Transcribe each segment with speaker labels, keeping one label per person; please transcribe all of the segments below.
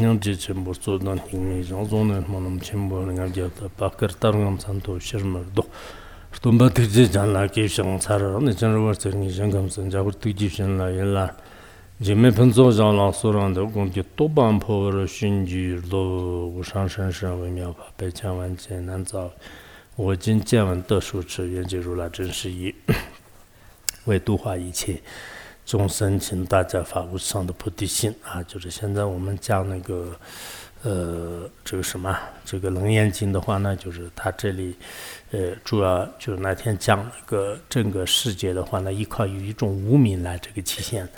Speaker 1: nyangji chenpo so dan tingmi zhangzong na ma nam chenpo nga jia da bakar tar ngam san to shirmar do shtumba tikji jan la ki shang tsar rani chan rwa tsar ngi shang kam san jagur tikji shan la yin la jime penzo zhang lang so rang da gong ki to ban po war shun ji lo wu shang shan shan wei miao pa bai chan wan jian nan zao wo jin jian wan de shu chi yuan ji ru la zhen shi yi 为度化一切众生，请大家发无上的菩提心啊！就是现在我们讲那个，呃，这个什么，这个《楞严经》的话呢，就是它这里，呃，主要就是那天讲那个整个世界的话呢，依靠于一种无名来这个体现。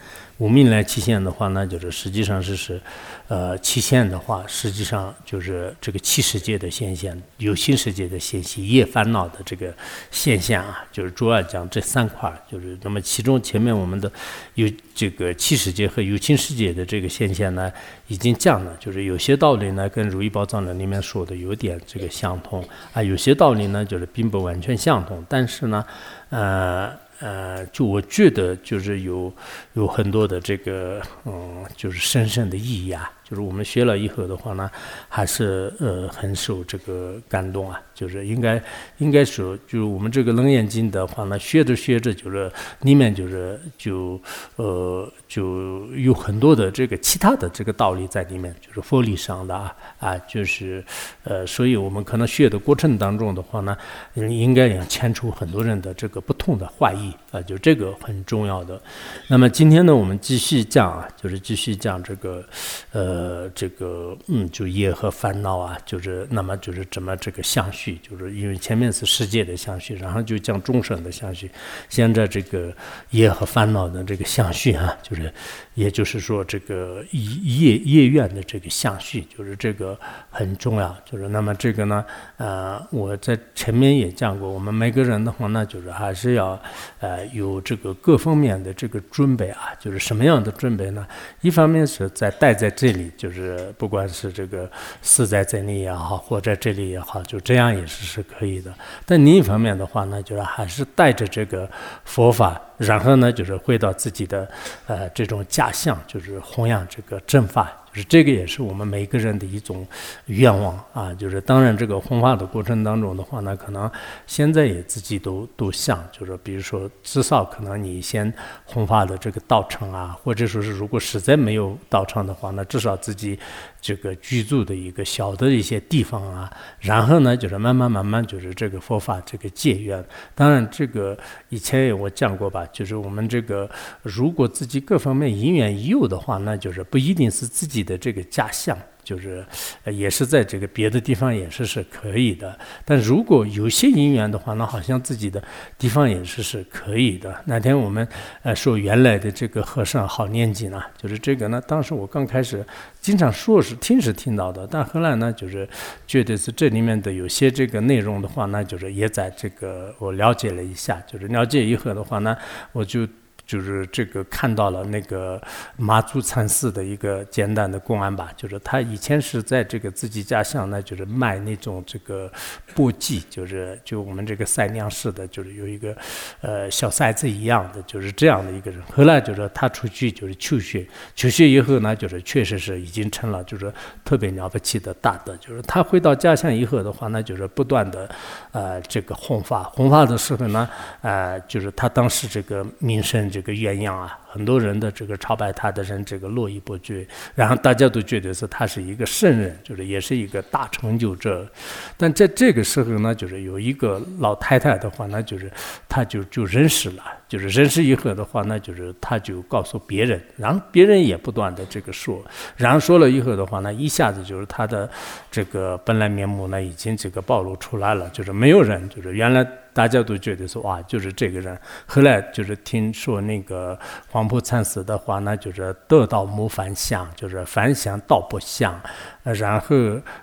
Speaker 1: 无命来期限的话呢，就是实际上是是，呃，期限的话，实际上就是这个七世界的现象，有心世界的现象，业烦恼的这个现象啊，就是主要讲这三块，就是那么其中前面我们的有这个七世界和有情世界的这个现象呢，已经讲了，就是有些道理呢跟《如意宝藏论》里面说的有点这个相通啊，有些道理呢就是并不完全相同，但是呢，呃。呃，就我觉得就是有有很多的这个，嗯，就是深深的意义啊。就是我们学了以后的话呢，还是呃很受这个感动啊。就是应该应该说，就是我们这个《楞严经》的话呢，学着学着，就是里面就是就呃就有很多的这个其他的这个道理在里面，就是佛理上的啊啊，就是呃，所以我们可能学的过程当中的话呢，应该要牵出很多人的这个不同的话意啊，就这个很重要的。那么今天呢，我们继续讲啊，就是继续讲这个呃。呃，这个嗯，就业和烦恼啊，就是那么就是怎么这个相续，就是因为前面是世界的相续，然后就讲众生的相续，现在这个业和烦恼的这个相续啊，就是。也就是说，这个业业愿的这个相续，就是这个很重要。就是那么这个呢，呃，我在前面也讲过，我们每个人的话呢，就是还是要呃有这个各方面的这个准备啊。就是什么样的准备呢？一方面是在待在这里，就是不管是这个死在这里也好，活在这里也好，就这样也是是可以的。但另一方面的话呢，就是还是带着这个佛法。然后呢，就是回到自己的，呃，这种家乡，就是弘扬这个正法。是这个也是我们每个人的一种愿望啊！就是当然，这个弘法的过程当中的话呢，可能现在也自己都都想，就是比如说，至少可能你先弘法的这个道场啊，或者说是如果实在没有道场的话，那至少自己这个居住的一个小的一些地方啊，然后呢，就是慢慢慢慢就是这个佛法这个结缘。当然，这个以前我讲过吧，就是我们这个如果自己各方面因缘已有的话，那就是不一定是自己。的这个家乡，就是也是在这个别的地方也是是可以的。但如果有些因缘的话，那好像自己的地方也是是可以的。那天我们呃说原来的这个和尚好念经啊，就是这个呢。当时我刚开始经常说是听是听到的，但后来呢，就是觉得是这里面的有些这个内容的话，那就是也在这个我了解了一下，就是了解以后的话呢，我就。就是这个看到了那个马祖禅寺的一个简单的公案吧，就是他以前是在这个自己家乡呢，就是卖那种这个钵记，就是就我们这个赛娘式的，就是有一个呃小塞子一样的，就是这样的一个人。后来就是他出去就是求学，求学以后呢，就是确实是已经成了就是特别了不起的大德。就是他回到家乡以后的话呢，就是不断的呃这个弘法，弘法的时候呢，呃就是他当时这个名声。这个鸳鸯啊，很多人的这个朝拜他的人，这个络绎不绝，然后大家都觉得是他是一个圣人，就是也是一个大成就者。但在这个时候呢，就是有一个老太太的话，那就是他就就认识了。就是认识以后的话，那就是他就告诉别人，然后别人也不断的这个说，然后说了以后的话，那一下子就是他的这个本来面目呢已经这个暴露出来了，就是没有人，就是原来大家都觉得说哇，就是这个人，后来就是听说那个黄埔禅师的话，呢就是得道莫凡相，就是凡相道不相。然后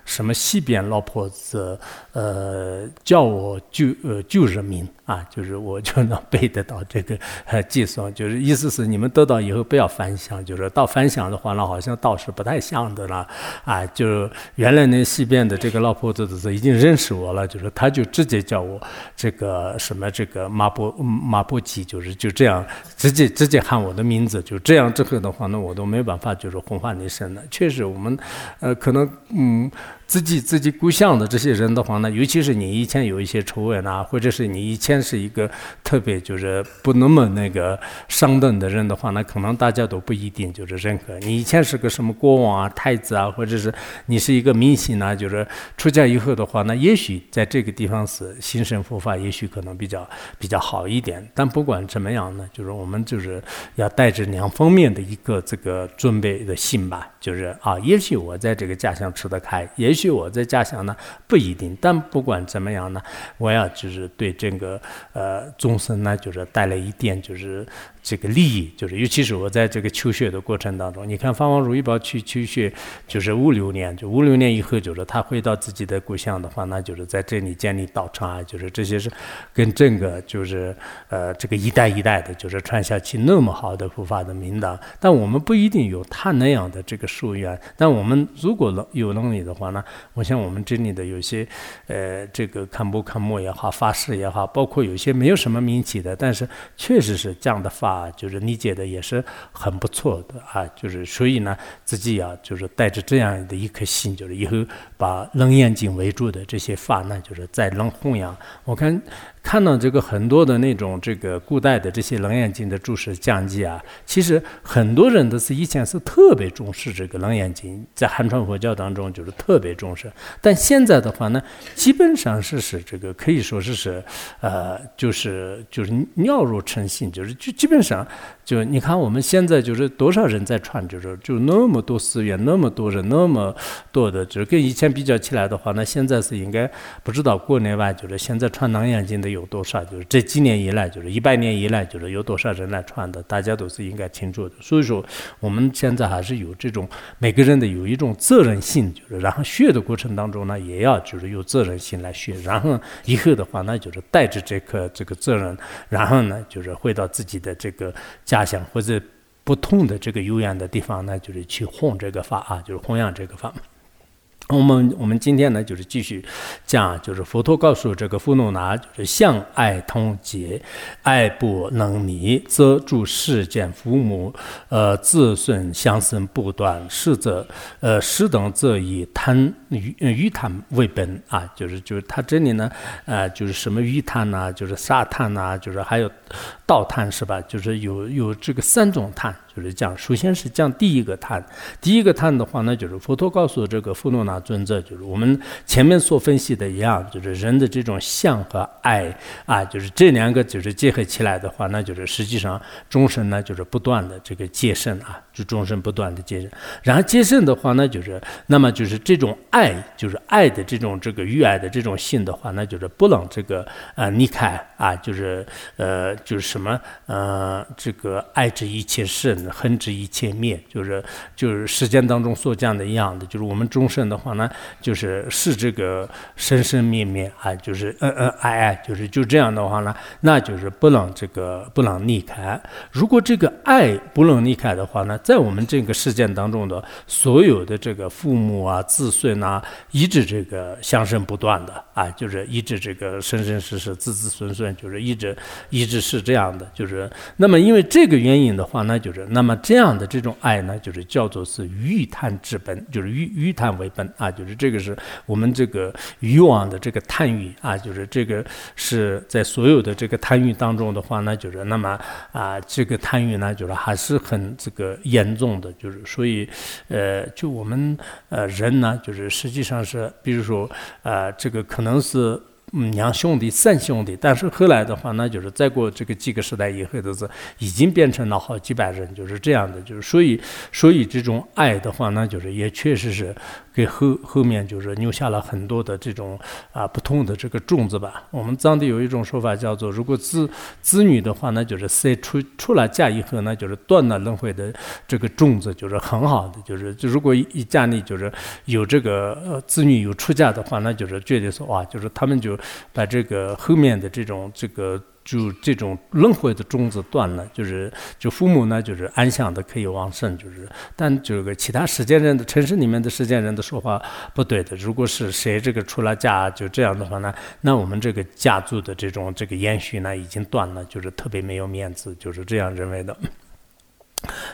Speaker 1: 什么西边老婆子，呃，叫我救呃救人民啊，就是我就能背得到这个呃计算，就是意思是你们得到以后不要反想，就是到反想的话呢，好像倒是不太像的了啊。就原来那西边的这个老婆子是已经认识我了，就是他就直接叫我这个什么这个马波马波吉，就是就这样直接直接喊我的名字，就这样之后的话，那我都没办法就是红发你身了。确实，我们呃可可能嗯。自己自己故乡的这些人的话呢，尤其是你以前有一些丑闻啊，或者是你以前是一个特别就是不那么那个上等的人的话，那可能大家都不一定就是认可。你以前是个什么国王啊、太子啊，或者是你是一个明星啊，就是出家以后的话，那也许在这个地方是心生佛法，也许可能比较比较好一点。但不管怎么样呢，就是我们就是要带着两方面的一个这个准备的心吧，就是啊，也许我在这个家乡吃得开，也许。我在家乡呢不一定，但不管怎么样呢，我要就是对这个呃众生呢，就是带来一点就是。这个利益就是，尤其是我在这个求学的过程当中，你看方王如意宝去求学，就是五六年，就五六年以后，就是他回到自己的故乡的话，那就是在这里建立道场啊，就是这些是跟整个就是呃这个一代一代的，就是传下去那么好的佛法的名堂。但我们不一定有他那样的这个夙愿，但我们如果能有能力的话呢，我想我们这里的有些呃这个看不看墨也好，法师也好，包括有些没有什么名气的，但是确实是这样的法。啊，就是理解的也是很不错的啊，就是所以呢，自己啊，就是带着这样的一颗心，就是以后把楞严经为主的这些法呢，就是再楞弘扬。我看。看到这个很多的那种这个古代的这些楞严经的注释讲记啊，其实很多人都是以前是特别重视这个楞严经，在汉传佛教当中就是特别重视，但现在的话呢，基本上是是这个可以说是是呃，就是就是尿入成性，就是就基本上。就你看，我们现在就是多少人在传，就是就那么多寺院，那么多人，那么多的，就是跟以前比较起来的话，那现在是应该不知道国内外就是现在传南眼经的有多少，就是这几年以来，就是一百年以来，就是有多少人来传的，大家都是应该清楚的。所以说，我们现在还是有这种每个人的有一种责任心，就是然后学的过程当中呢，也要就是有责任心来学，然后以后的话，那就是带着这颗这个责任，然后呢，就是回到自己的这个家。乡或者不同的这个有缘的地方呢，就是去弘这个法啊，就是弘扬这个法。我们我们今天呢，就是继续讲，就是佛陀告诉这个富努那，就是相爱通结，爱不能离，则诸世间父母，呃，子孙相生不断，实则呃，实等则以贪欲欲贪为本啊，就是就是他这里呢，呃，就是什么欲贪呐，就是杀贪呐，就是还有道贪是吧？就是有有这个三种贪。就是讲，首先是讲第一个贪，第一个贪的话呢，就是佛陀告诉这个富罗那尊者，就是我们前面所分析的一样，就是人的这种相和爱啊，就是这两个就是结合起来的话，那就是实际上众生呢就是不断的这个结生啊，就众生不断的结生，然后结生的话呢，就是那么就是这种爱，就是爱的这种这个欲爱的这种性的话，那就是不能这个呃离开啊，就是呃就是什什么呃这个爱之一切事。恨之一切灭，就是就是时间当中所讲的一样的，就是我们众生的话呢，就是是这个生生灭灭啊，就是恩恩爱爱，就是就这样的话呢，那就是不能这个不能离开。如果这个爱不能离开的话呢，在我们这个世界当中的所有的这个父母啊、子孙啊，一直这个相生不断的啊，就是一直这个生生世世、子子孙孙，就是一直一直是这样就是那么因为这个原因的话，那就是。那么这样的这种爱呢，就是叫做是欲贪之本，就是欲欲贪为本啊，就是这个是我们这个欲望的这个贪欲啊，就是这个是在所有的这个贪欲当中的话呢，就是那么啊，这个贪欲呢，就是还是很这个严重的，就是所以呃，就我们呃人呢，就是实际上是，比如说啊，这个可能是。嗯，两兄弟、三兄弟，但是后来的话，那就是再过这个几个时代以后，都是已经变成了好几百人，就是这样的，就是所以，所以这种爱的话，那就是也确实是。给后后面就是留下了很多的这种啊不同的这个种子吧。我们藏地有一种说法叫做，如果子子女的话，那就是生出出了嫁以后，那就是断了轮回的这个种子，就是很好的。就是就如果一家里就是有这个子女有出嫁的话，那就是绝对说哇，就是他们就把这个后面的这种这个。就这种轮回的种子断了，就是就父母呢，就是安详的可以往生，就是但这个其他世间人的城市里面的世间人的说话不对的。如果是谁这个出了家就这样的话呢，那我们这个家族的这种这个延续呢已经断了，就是特别没有面子，就是这样认为的。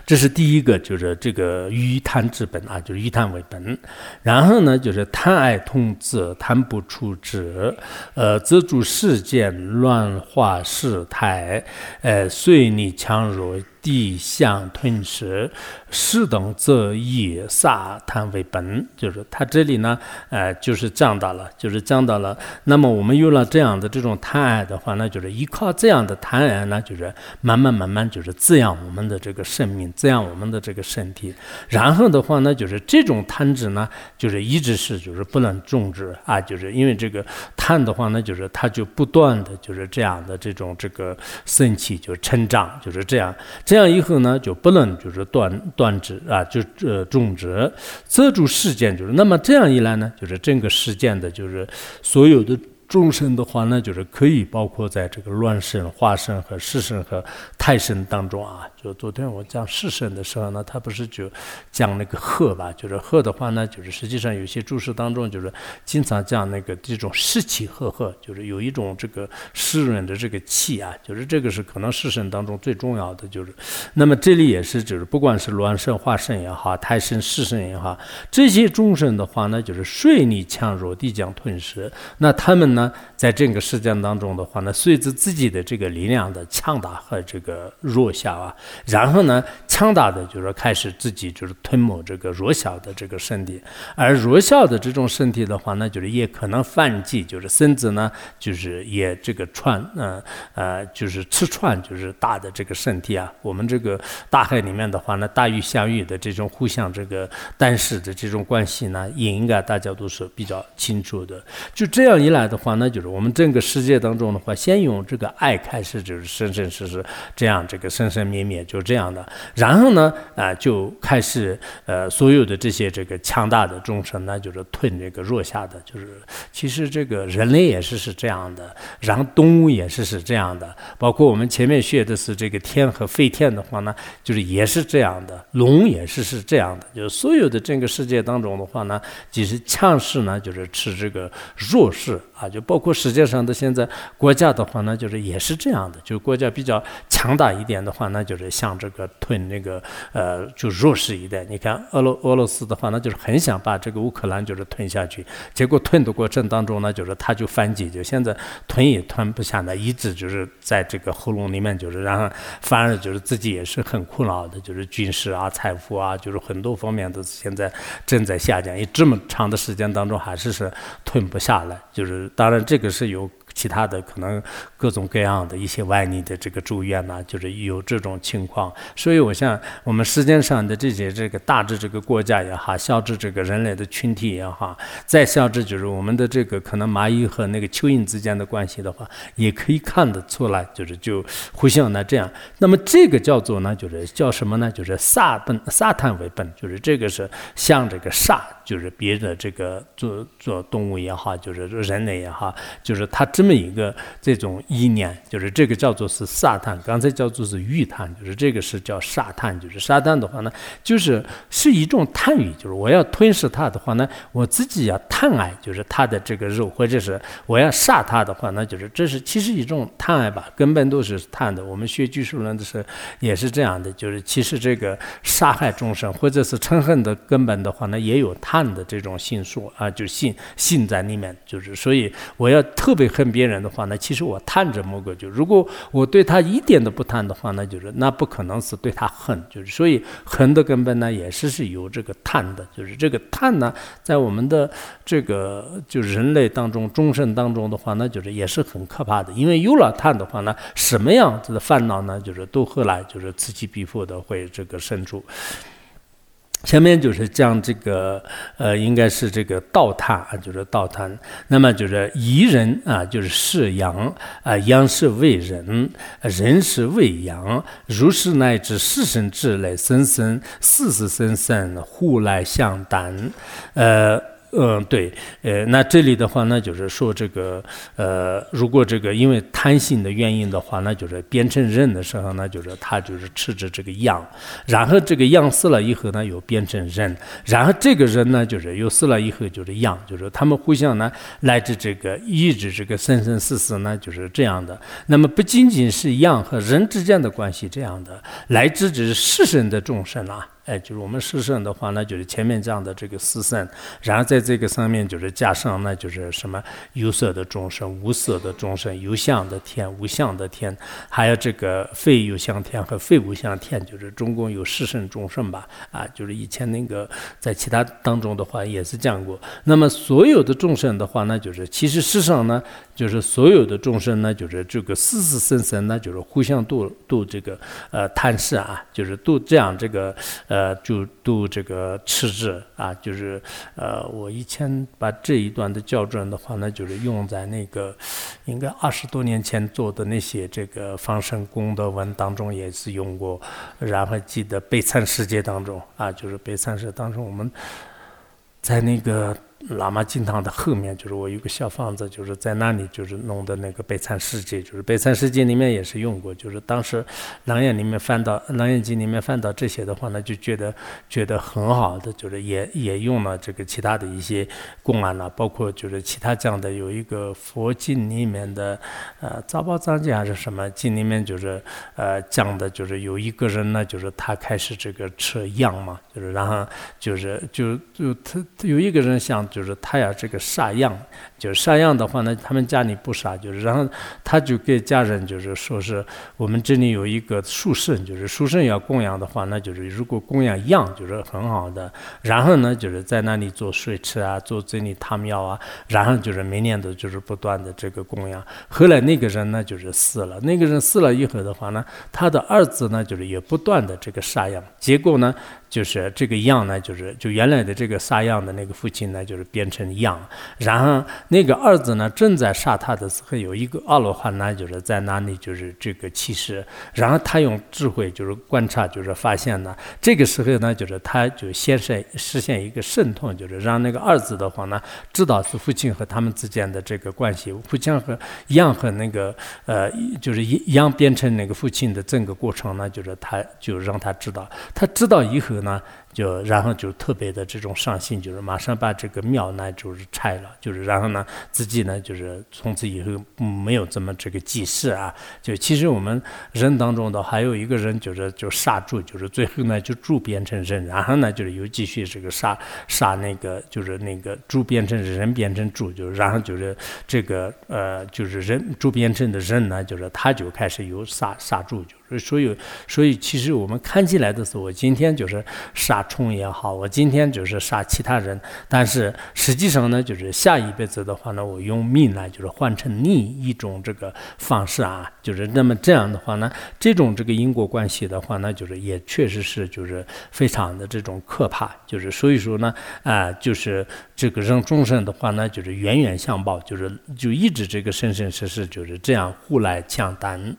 Speaker 1: 这是第一个，就是这个于贪治本啊，就是以贪为本。然后呢，就是贪爱通治，贪不出治，呃，自主事件乱化事态，呃，遂逆强弱。地相吞食，是等则以萨贪为本，就是他这里呢，呃，就是讲到了，就是讲到了。那么我们有了这样的这种贪爱的话，那就是依靠这样的贪爱呢，就是慢慢慢慢就是滋养我们的这个生命，滋养我们的这个身体。然后的话呢，就是这种贪执呢，就是一直是就是不能终止啊，就是因为这个贪的话呢，就是它就不断的就是这样的这种这个升起，就成长，就是这样这。这样以后呢，就不能就是断断指啊，就呃种植遮住事件，就是那么这样一来呢，就是整个事件的，就是所有的。众生的话呢，就是可以包括在这个乱生、化生和世生和太生当中啊。就昨天我讲世生的时候呢，他不是就讲那个鹤吧？就是鹤的话呢，就是实际上有些注释当中就是经常讲那个这种湿气赫赫，就是有一种这个湿润的这个气啊，就是这个是可能世生当中最重要的。就是那么这里也是，就是不管是乱生、化生也好，太生、世生也好，这些众生的话呢，就是水逆强弱、地将吞噬，那他们。呢，在这个事件当中的话呢，随着自己的这个力量的强大和这个弱小啊，然后呢，强大的就是开始自己就是吞没这个弱小的这个身体，而弱小的这种身体的话呢，就是也可能反击，就是甚至呢，就是也这个串，嗯呃，就是吃串，就是大的这个身体啊。我们这个大海里面的话呢，大鱼小鱼的这种互相这个但是的这种关系呢，也应该大家都是比较清楚的。就这样一来的。话呢，就是我们整个世界当中的话，先用这个爱开始，就是生生世世这样，这个生生灭灭就这样的。然后呢，啊，就开始呃，所有的这些这个强大的众生呢，就是吞这个弱下的，就是其实这个人类也是是这样的，然后动物也是是这样的，包括我们前面学的是这个天和飞天的话呢，就是也是这样的，龙也是是这样的，就是所有的这个世界当中的话呢，其实强势呢，就是吃这个弱势啊。就包括世界上的现在国家的话呢，就是也是这样的。就是国家比较强大一点的话，那就是像这个吞那个呃，就弱势一点。你看俄罗俄罗斯的话，那就是很想把这个乌克兰就是吞下去，结果吞的过程当中呢，就是他就反击，就现在吞也吞不下来，一直就是在这个喉咙里面，就是然后反而就是自己也是很苦恼的，就是军事啊、财富啊，就是很多方面都是现在正在下降。也这么长的时间当中，还是是吞不下来，就是。当然，这个是有。其他的可能各种各样的一些外力的这个住院呐，就是有这种情况。所以，我想我们世界上的这些这个大致这个国家也好，小至这个人类的群体也好，再小至就是我们的这个可能蚂蚁和那个蚯蚓之间的关系的话，也可以看得出来，就是就互相的这样。那么这个叫做呢，就是叫什么呢？就是撒本撒旦为本，就是这个是像这个煞，就是别的这个做做动物也好，就是人类也好，就是它。这么一个这种意念，就是这个叫做是撒旦，刚才叫做是欲贪，就是这个是叫撒旦，就是撒旦的话呢，就是是一种贪欲，就是我要吞噬它的话呢，我自己要贪爱，就是它的这个肉，或者是我要杀它的话，那就是这是其实一种贪爱吧，根本都是贪的。我们学居术论的时候也是这样的，就是其实这个杀害众生或者是嗔恨的根本的话呢，也有贪的这种性素啊，就性性在里面，就是所以我要特别恨。别人的话呢，其实我贪看着某个就，如果我对他一点都不贪的话，那就是那不可能是对他恨，就是所以恨的根本呢，也是是有这个贪的，就是这个贪呢，在我们的这个就人类当中、众生当中的话，那就是也是很可怕的，因为有了贪的话呢，什么样子的烦恼呢，就是都后来就是此起彼伏的会这个生出。下面就是讲这个，呃，应该是这个道叹啊，就是道叹。那么就是宜人啊，就是是阳啊，阳是为人，人是为阳，如是乃至四生之类，生生世世生生互来相担，呃。嗯，对，呃，那这里的话呢，就是说这个，呃，如果这个因为贪心的原因的话，那就是变成人的时候呢，就是他就是吃着这个羊，然后这个羊死了以后呢，又变成人，然后这个人呢，就是又死了以后就是羊，就是他们互相呢来自这个一直这个生生死死呢，就是这样的。那么不仅仅是羊和人之间的关系这样的，来自这世神的众生啊。哎，就是我们四圣的话，那就是前面讲的这个四圣，然后在这个上面就是加上，那就是什么有色的众生、无色的众生、有相的天、无相的天，还有这个非有相天和非无相天，就是总共有四圣众生吧？啊，就是以前那个在其他当中的话也是讲过。那么所有的众生的话，那就是其实世上呢，就是所有的众生呢，就是这个四四生生呢，就是互相度度这个呃贪视啊，就是度这样这个呃。就度这个赤字啊，就是呃，我以前把这一段的校准的话呢，就是用在那个应该二十多年前做的那些这个放生功德文当中也是用过，然后记得悲惨世界当中啊，就是悲惨世界当中我们在那个。喇嘛金堂的后面就是我有个小房子，就是在那里就是弄的那个《悲惨世界》，就是《悲惨世界》里面也是用过，就是当时《楞严》里面翻到《楞严经》里面翻到这些的话呢，就觉得觉得很好的，就是也也用了这个其他的一些公案了，包括就是其他讲的有一个佛经里面的呃《杂宝藏经》还是什么经里面就是呃讲的，就是有一个人呢，就是他开始这个吃药嘛，就是然后就是就就他有一个人想。就是他要这个煞样，就是杀羊的话呢，他们家里不杀，就是然后他就给家人就是说是我们这里有一个书圣，就是书圣要供养的话，那就是如果供养羊就是很好的，然后呢就是在那里做水池啊，做这里汤庙啊，然后就是每年都就是不断的这个供养。后来那个人呢就是死了，那个人死了以后的话呢，他的儿子呢就是也不断的这个杀羊，结果呢就是这个羊呢就是就原来的这个杀羊的那个父亲呢就是。变成羊，然后那个儿子呢，正在杀他的时候，有一个阿罗汉呢，就是在那里，就是这个其实，然后他用智慧就是观察，就是发现呢，这个时候呢，就是他就先是实现一个渗透，就是让那个儿子的话呢，知道是父亲和他们之间的这个关系，父亲和羊和那个呃，就是羊变成那个父亲的整个过程呢，就是他就让他知道，他知道以后呢。就然后就特别的这种伤心，就是马上把这个庙呢就是拆了，就是然后呢自己呢就是从此以后没有这么这个祭祀啊。就其实我们人当中的还有一个人就是就杀猪，就是最后呢就猪变成人，然后呢就是又继续这个杀杀那个就是那个猪变成人变成猪，就是然后就是这个呃就是人猪变成的人呢，就是他就开始有杀杀猪就。所以，所以所以其实我们看起来的时候，我今天就是杀虫也好，我今天就是杀其他人，但是实际上呢，就是下一辈子的话呢，我用命来就是换成另一种这个方式啊，就是那么这样的话呢，这种这个因果关系的话呢，就是也确实是就是非常的这种可怕，就是所以说呢，啊，就是这个人众生的话呢，就是冤冤相报，就是就一直这个生生世世就是这样互来抢担，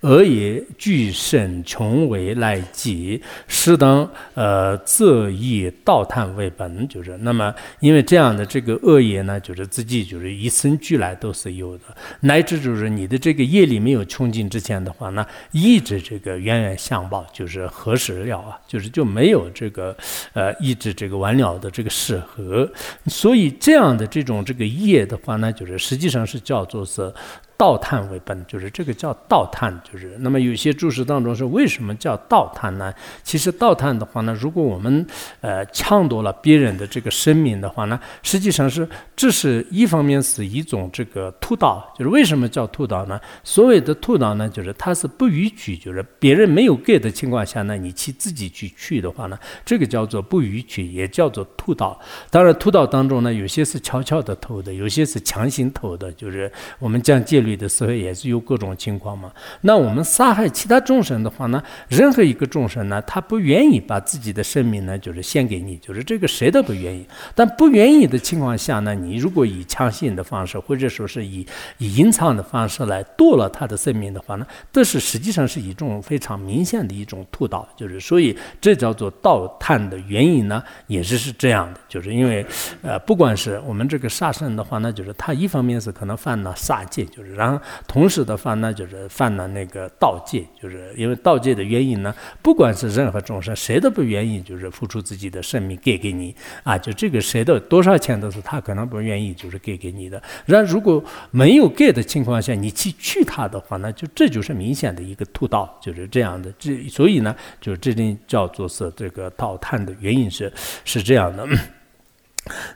Speaker 1: 而也。具身穷为来计，适当呃则以道贪为本，就是那么因为这样的这个恶业呢，就是自己就是一生俱来都是有的，乃至就是你的这个业力没有穷尽之前的话呢，一直这个冤冤相报，就是何时了啊？就是就没有这个呃一直这个完了的这个适合，所以这样的这种这个业的话呢，就是实际上是叫做是。道贪为本，就是这个叫道贪，就是那么有些注释当中是为什么叫道贪呢？其实道贪的话呢，如果我们呃抢夺了别人的这个生命的话呢，实际上是这是一方面是一种这个屠盗，就是为什么叫屠盗呢？所谓的屠盗呢，就是它是不允许，就是别人没有给的情况下呢，你去自己去去的话呢，这个叫做不允许，也叫做屠盗。当然屠盗当中呢，有些是悄悄的偷的，有些是强行偷的，就是我们讲戒律。位的时候，也是有各种情况嘛。那我们杀害其他众生的话呢，任何一个众生呢，他不愿意把自己的生命呢，就是献给你，就是这个谁都不愿意。但不愿意的情况下呢，你如果以强行的方式，或者说是以以隐藏的方式来夺了他的生命的话呢，这是实际上是一种非常明显的一种屠盗，就是所以这叫做盗探的原因呢，也是是这样的，就是因为呃，不管是我们这个杀生的话，那就是他一方面是可能犯了杀戒，就是然后同时的话呢，就是犯了那个盗戒，就是因为盗戒的原因呢，不管是任何众生，谁都不愿意就是付出自己的生命给给你啊，就这个谁的多少钱都是他可能不愿意就是给给你的。然后如果没有给的情况下，你去去他的话，那就这就是明显的一个偷盗，就是这样的。这所以呢，就这里叫做是这个盗探的原因是是这样的。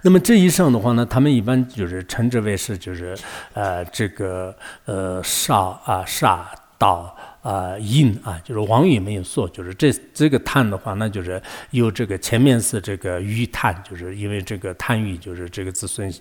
Speaker 1: 那么这一上的话呢，他们一般就是称之为是就是呃这个呃煞啊煞盗。啊，印啊，就是王语没有错，就是这这个贪的话，那就是有这个前面是这个欲贪，就是因为这个贪欲，就是这个子孙，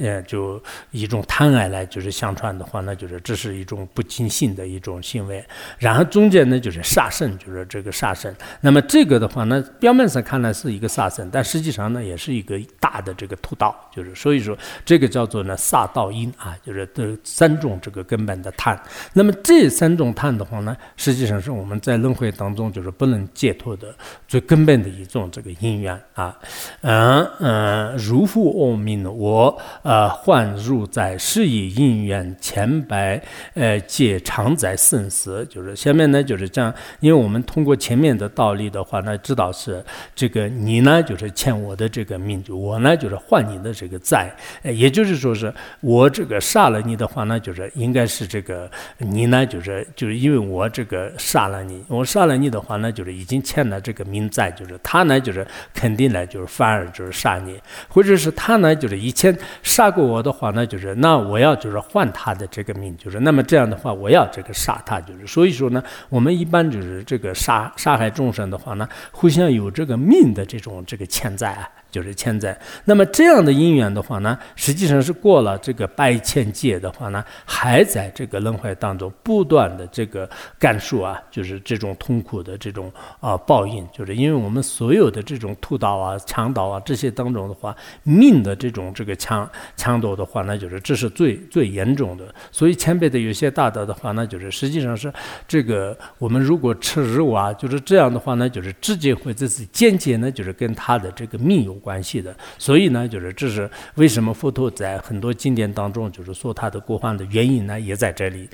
Speaker 1: 呃，就一种贪爱来就是相传的话，那就是这是一种不尽信的一种行为。然后中间呢就是杀生，就是这个杀生。那么这个的话呢，表面上看来是一个杀生，但实际上呢也是一个大的这个屠盗，就是所以说这个叫做呢杀道因啊，就是这三种这个根本的贪。那么这三种贪的话。呢，实际上是我们在轮回当中就是不能解脱的最根本的一种这个因缘啊，嗯嗯，如复我命，我呃幻入在是以因缘千百呃劫常在生死，就是下面呢就是这样，因为我们通过前面的道理的话呢，知道是这个你呢就是欠我的这个命，我呢就是还你的这个债，也就是说是我这个杀了你的话呢，就是应该是这个你呢就是就是因为。我这个杀了你，我杀了你的话呢，就是已经欠了这个民债，就是他呢，就是肯定呢，就是反而就是杀你，或者是他呢，就是以前杀过我的话呢，就是那我要就是换他的这个命，就是那么这样的话，我要这个杀他，就是所以说呢，我们一般就是这个杀杀害众生的话呢，互相有这个命的这种这个欠债啊。就是欠债，那么这样的因缘的话呢，实际上是过了这个百千劫的话呢，还在这个轮回当中不断的这个感受啊，就是这种痛苦的这种啊报应，就是因为我们所有的这种屠刀啊、强盗啊这些当中的话，命的这种这个强强夺的话，那就是这是最最严重的。所以前辈的有些大德的话，那就是实际上是这个我们如果吃肉啊，就是这样的话呢，就是直接或者是间接呢，就是跟他的这个命有。关系的，所以呢，就是这是为什么佛陀在很多经典当中，就是说他的国患的原因呢，也在这里，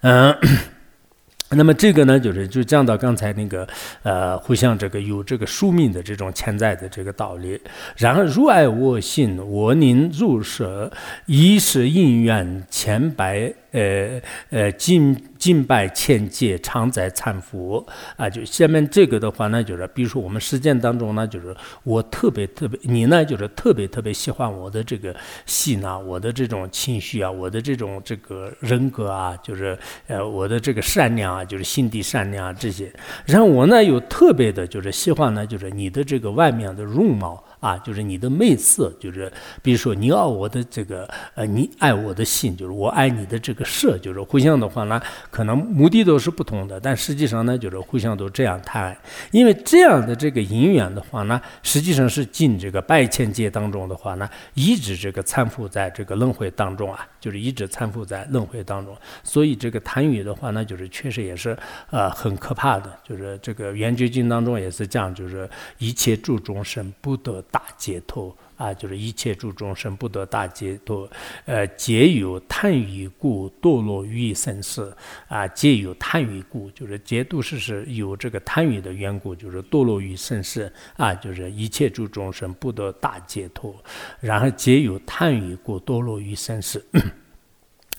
Speaker 1: 嗯。那么这个呢，就是就讲到刚才那个，呃，互相这个有这个宿命的这种潜在的这个道理。然后如爱我心，我宁入舍，一是因缘千百，呃呃，敬敬拜千劫，常在参佛啊。就下面这个的话呢，就是比如说我们实践当中呢，就是我特别特别，你呢就是特别特别喜欢我的这个心啊，我的这种情绪啊，我的这种这个人格啊，就是呃我的这个善良。啊，就是心地善良啊，这些。然后我呢，又特别的，就是喜欢呢，就是你的这个外面的容貌。啊，就是你的媚色，就是比如说你爱我的这个，呃，你爱我的心，就是我爱你的这个色，就是互相的话呢，可能目的都是不同的，但实际上呢，就是互相都这样谈，因为这样的这个姻缘的话呢，实际上是进这个百千界当中的话呢，一直这个参附在这个轮回当中啊，就是一直参附在轮回当中，所以这个贪欲的话呢，就是确实也是呃很可怕的，就是这个圆觉经当中也是讲，就是一切诸众生不得。大解脱啊，就是一切诸众生不得大解脱，呃，皆有贪欲故堕落于生死啊，皆有贪欲故，就是皆都是是有这个贪欲的缘故，就是堕落于生死啊，就是一切诸众生不得大解脱，然后皆有贪欲故堕落于生死。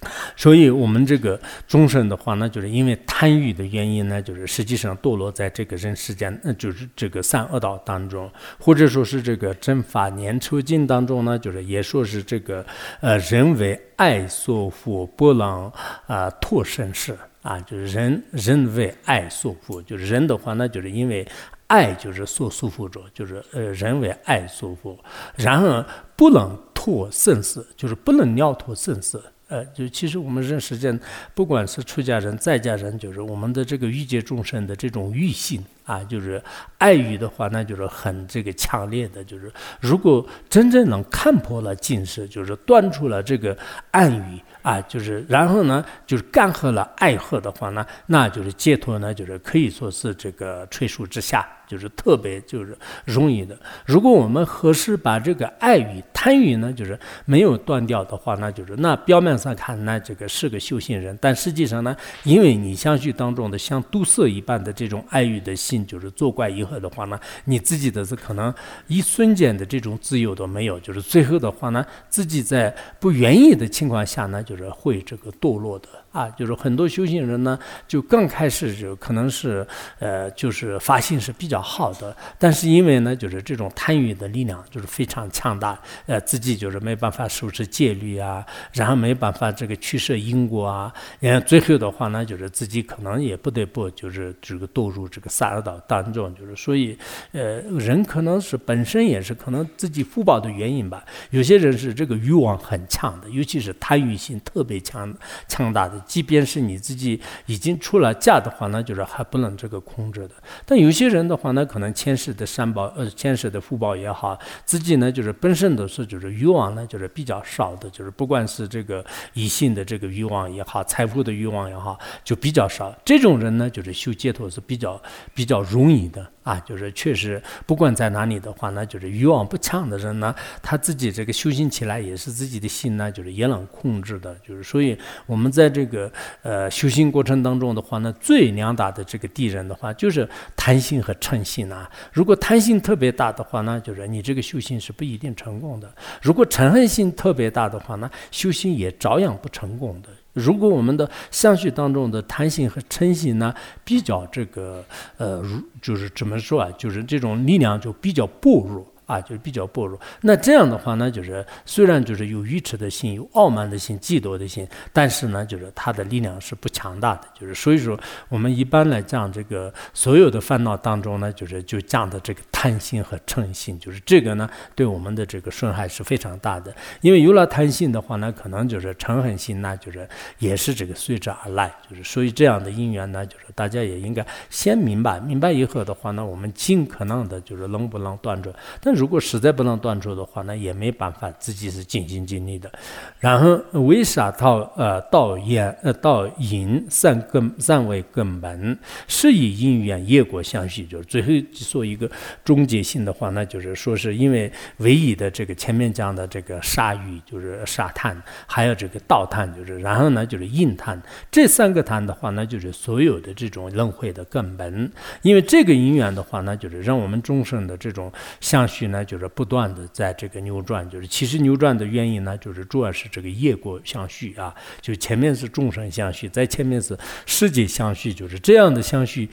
Speaker 1: 所以，我们这个众生的话呢，就是因为贪欲的原因呢，就是实际上堕落在这个人世间，那就是这个三恶道当中，或者说是这个正法年初经当中呢，就是也说是这个呃人为爱所缚，不能啊脱生死啊，就是人人为爱所缚，就是人的话呢，就是因为爱就是所束缚着，就是呃人为爱所缚，然后不能脱生死，就是不能了脱生死。呃，就其实我们认识间，不管是出家人、在家人，就是我们的这个欲界众生的这种欲性。啊，就是爱欲的话，那就是很这个强烈的。就是如果真正能看破了近视，就是断除了这个暗欲啊，就是然后呢，就是干涸了爱恨的话呢，那就是解脱呢，就是可以说是这个垂树之下。就是特别就是容易的。如果我们合适把这个爱欲、贪欲呢，就是没有断掉的话，那就是那表面上看那这个是个修行人，但实际上呢，因为你相续当中的像毒色一般的这种爱欲的心，就是作怪以后的话呢，你自己的是可能一瞬间的这种自由都没有，就是最后的话呢，自己在不愿意的情况下呢，就是会这个堕落的。啊，就是很多修行人呢，就刚开始就可能是，呃，就是发心是比较好的，但是因为呢，就是这种贪欲的力量就是非常强大，呃，自己就是没办法守持戒律啊，然后没办法这个取舍因果啊，然后最后的话呢，就是自己可能也不得不就是这个堕入这个三恶道当中，就是所以，呃，人可能是本身也是可能自己福报的原因吧，有些人是这个欲望很强的，尤其是贪欲心特别强强大的。即便是你自己已经出了嫁的话呢，就是还不能这个控制的。但有些人的话呢，可能前世的善报，呃，前世的福报也好，自己呢就是本身都是就是欲望呢就是比较少的，就是不管是这个异性的这个欲望也好，财富的欲望也好，就比较少。这种人呢，就是修解脱是比较比较容易的。啊，就是确实，不管在哪里的话呢，就是欲望不强的人呢，他自己这个修行起来也是自己的心呢，就是也能控制的。就是所以，我们在这个呃修行过程当中的话呢，最两大的这个敌人的话，就是贪心和嗔心啊。如果贪心特别大的话呢，就是你这个修行是不一定成功的；如果嗔恨心特别大的话呢，修行也照样不成功的。如果我们的相续当中的贪性和嗔心呢，比较这个呃，如就是怎么说啊，就是这种力量就比较薄弱。啊，就是比较薄弱。那这样的话呢，就是虽然就是有愚痴的心、有傲慢的心、嫉妒的心，但是呢，就是他的力量是不强大的。就是所以说，我们一般来讲，这个所有的烦恼当中呢，就是就讲的这个贪心和嗔心，就是这个呢，对我们的这个损害是非常大的。因为有了贪心的话呢，可能就是嗔恨心，那就是也是这个随之而来。就是所以这样的因缘呢，就是大家也应该先明白，明白以后的话呢，我们尽可能的就是能不能断绝，但是。如果实在不能断除的话，那也没办法，自己是尽心尽力的。然后为啥到呃道因呃道因三根三位根本是以因缘业果相续，就是最后说一个终结性的话，那就是说是因为唯一的这个前面讲的这个沙域就是沙滩，还有这个道滩，就是然后呢就是印滩这三个滩的话，那就是所有的这种轮回的根本。因为这个因缘的话，那就是让我们众生的这种相续。那，就是不断的在这个扭转，就是其实扭转的原因呢，就是主要是这个业果相续啊，就前面是众生相续，在前面是世界相续，就是这样的相续。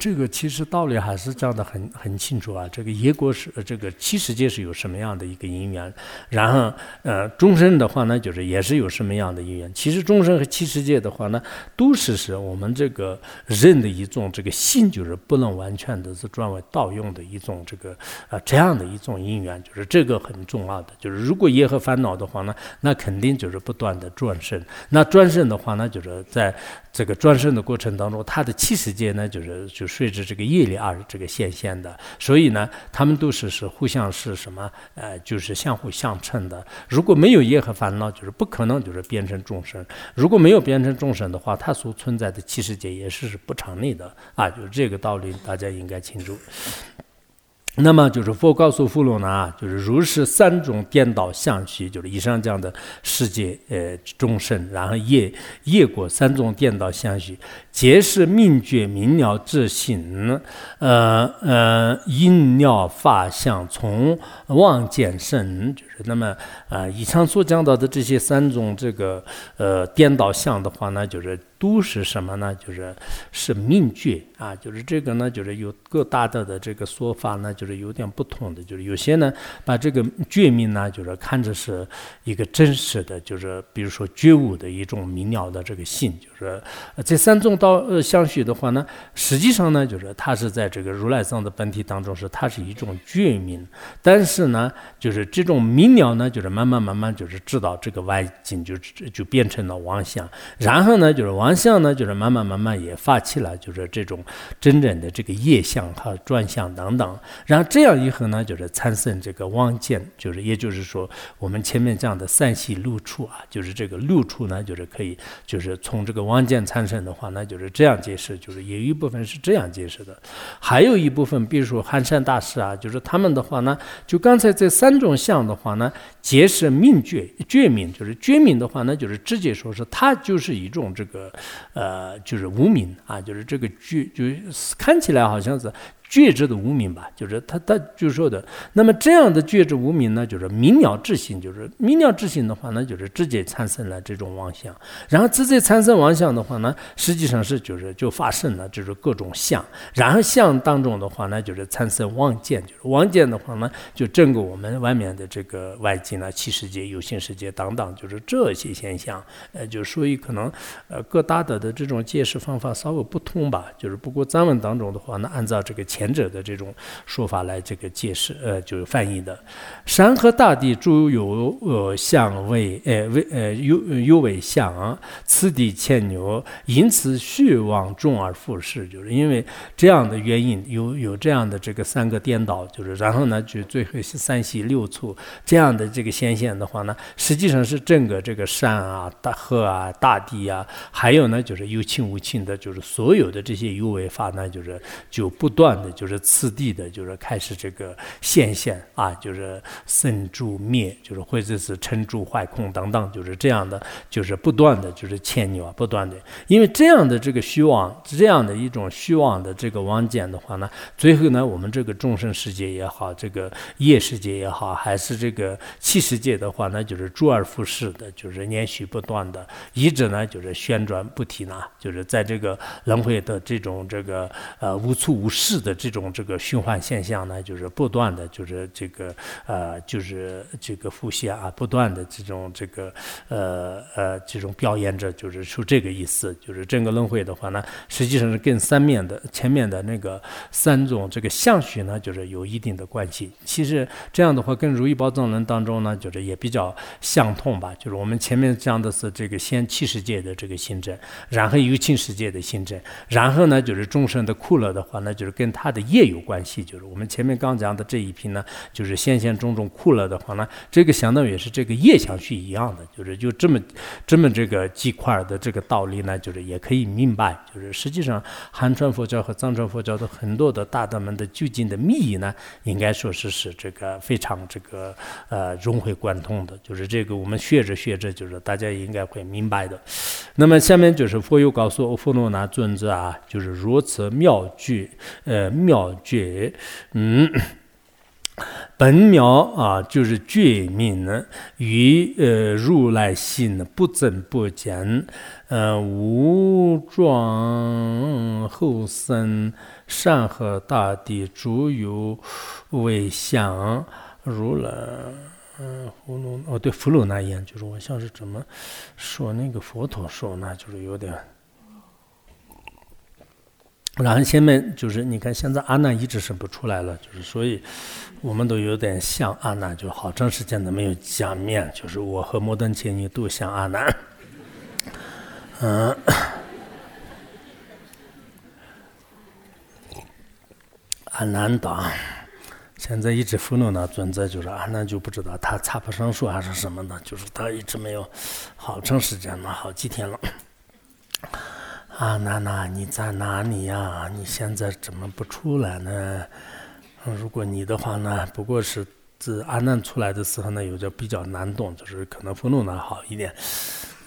Speaker 1: 这个其实道理还是讲的很很清楚啊。这个业果是这个七世界是有什么样的一个因缘，然后呃众生的话呢，就是也是有什么样的因缘。其实众生和七世界的话呢，都是是我们这个人的一种这个心，就是不能完全的是转为盗用的一种这个啊这样的一种因缘，就是这个很重要的。就是如果业和烦恼的话呢，那肯定就是不断的转生。那转生的话呢，就是在。这个转生的过程当中，他的七世界呢，就是就随着这个业力而这个显现的，所以呢，他们都是是互相是什么？呃，就是相互相称的。如果没有业和烦恼，就是不可能就是变成众生。如果没有变成众生的话，它所存在的七世界也是不成立的啊！就是这个道理，大家应该清楚。那么就是佛告诉佛罗那，就是如是三种颠倒相续，就是以上讲的世界呃众生，然后业业果三种颠倒相续，皆是命觉明了自性，呃呃因了法相从妄见生，那么啊以上所讲到的这些三种这个呃颠倒相的话呢，就是。都是什么呢？就是是命觉啊，就是这个呢，就是有各大的的这个说法呢，就是有点不同的，就是有些呢把这个觉命呢，就是看着是一个真实的，就是比如说觉悟的一种明了的这个性，就是这三种道呃相续的话呢，实际上呢，就是它是在这个如来藏的本体当中是它是一种觉明，但是呢，就是这种明了呢，就是慢慢慢慢就是知道这个外境就就变成了妄想，然后呢，就是妄想呢，就是慢慢慢慢也发起了，就是这种真正的这个业相和转相等等，然后这样以后呢，就是产生这个妄见，就是也就是说我们前面讲的三系六处啊，就是这个六处呢，就是可以就是从这个妄见产生的话，那就是这样解释，就是也有一部分是这样解释的，还有一部分，比如说寒山大师啊，就是他们的话呢，就刚才这三种相的话那结是命绝，绝命，就是绝命的话呢，就是直接说是他就是一种这个，呃，就是无名啊，就是这个绝，就是看起来好像是。觉知的无名吧，就是他他就说的，那么这样的觉知无名呢，就是明了之性，就是明了之性的话呢，就是直接产生了这种妄想，然后直接产生妄想的话呢，实际上是就是就发生了就是各种相，然后相当中的话呢，就是产生妄见，就是妄见的话呢，就整个我们外面的这个外境啊、七世界、有形世界等等，就是这些现象，呃，就所以可能呃各大的的这种解释方法稍微不同吧，就是不过咱们当中的话呢，按照这个。前者的这种说法来这个解释，呃，就是翻译的。山河大地诸有呃相位，呃为呃有有为相，此地牵牛，因此虚妄众而复世，就是因为这样的原因，有有这样的这个三个颠倒，就是然后呢，就最后三系六处这样的这个显现的话呢，实际上是整个这个山啊、大河啊、大地啊，还有呢就是有情无情的，就是所有的这些有为法呢，就是就不断。就是次第的，就是开始这个显现啊，就是生住灭，就是或者是成住坏空等等，就是这样的，就是不断的，就是牵牛啊，不断的，因为这样的这个虚妄，这样的一种虚妄的这个妄见的话呢，最后呢，我们这个众生世界也好，这个业世界也好，还是这个气世界的话，那就是周而复始的，就是连续不断的，一直呢就是旋转不停啊，就是在这个轮回的这种这个呃无处无事的。这种这个循环现象呢，就是不断的，就是这个呃，就是这个腹泻啊，不断的这种这个呃呃这种表演着，就是说这个意思，就是整个轮回的话呢，实际上是跟三面的前面的那个三种这个相续呢，就是有一定的关系。其实这样的话，跟《如意宝藏论》当中呢，就是也比较相通吧。就是我们前面讲的是这个先七世界的这个心证，然后有情世界的心证，然后呢就是众生的苦乐的话，那就是跟他。它的业有关系，就是我们前面刚讲的这一批呢，就是先现种种苦了的话呢，这个相当于是这个业相续一样的，就是就这么这么这个几块的这个道理呢，就是也可以明白，就是实际上汉传佛教和藏传佛教的很多的大德们的究竟的密意呢，应该说是是这个非常这个呃融会贯通的，就是这个我们学着学着，就是大家应该会明白的。那么下面就是佛又告诉佛罗那尊者啊，就是如此妙句，呃。妙觉，嗯，本妙啊，就是觉明呢，与呃如来心不增不减，呃无状后生山河大地诸有为相，如来，嗯，葫芦哦，对，葫芦那言，就是我像是怎么说那个佛陀说，那就是有点。然后前面就是你看，现在阿难一直是不出来了，就是所以我们都有点像阿难，就好长时间都没有见面，就是我和摩登伽女都像阿难，嗯，阿难党，现在一直愤怒呢尊者，就是阿难就不知道他插不上树还是什么的，就是他一直没有好长时间了，好几天了。啊，娜娜，你在哪里呀？你现在怎么不出来呢？如果你的话呢，不过是自阿难出来的时候呢，有点比较难懂，就是可能佛罗那好一点。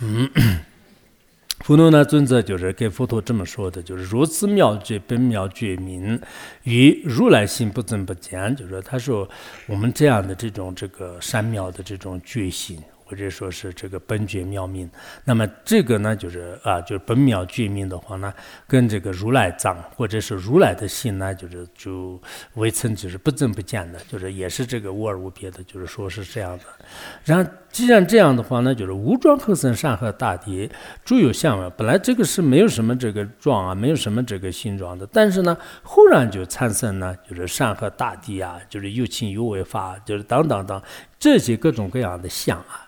Speaker 1: 嗯，佛怒呢尊者就是给佛陀这么说的，就是如此妙觉本妙觉明，与如来心不增不减。就是他说，我们这样的这种这个善妙的这种觉醒。或者说是这个本觉妙命。那么这个呢，就是啊，就是本妙觉命的话呢，跟这个如来藏或者是如来的心呢，就是就未曾就是不增不减的，就是也是这个无二无别的，就是说是这样的。然后既然这样的话呢，就是无状合生善和大地诸有相啊，本来这个是没有什么这个状啊，没有什么这个形状的，但是呢，忽然就产生呢，就是善和大地啊，就是有情有为法，就是等等等这些各种各样的相啊。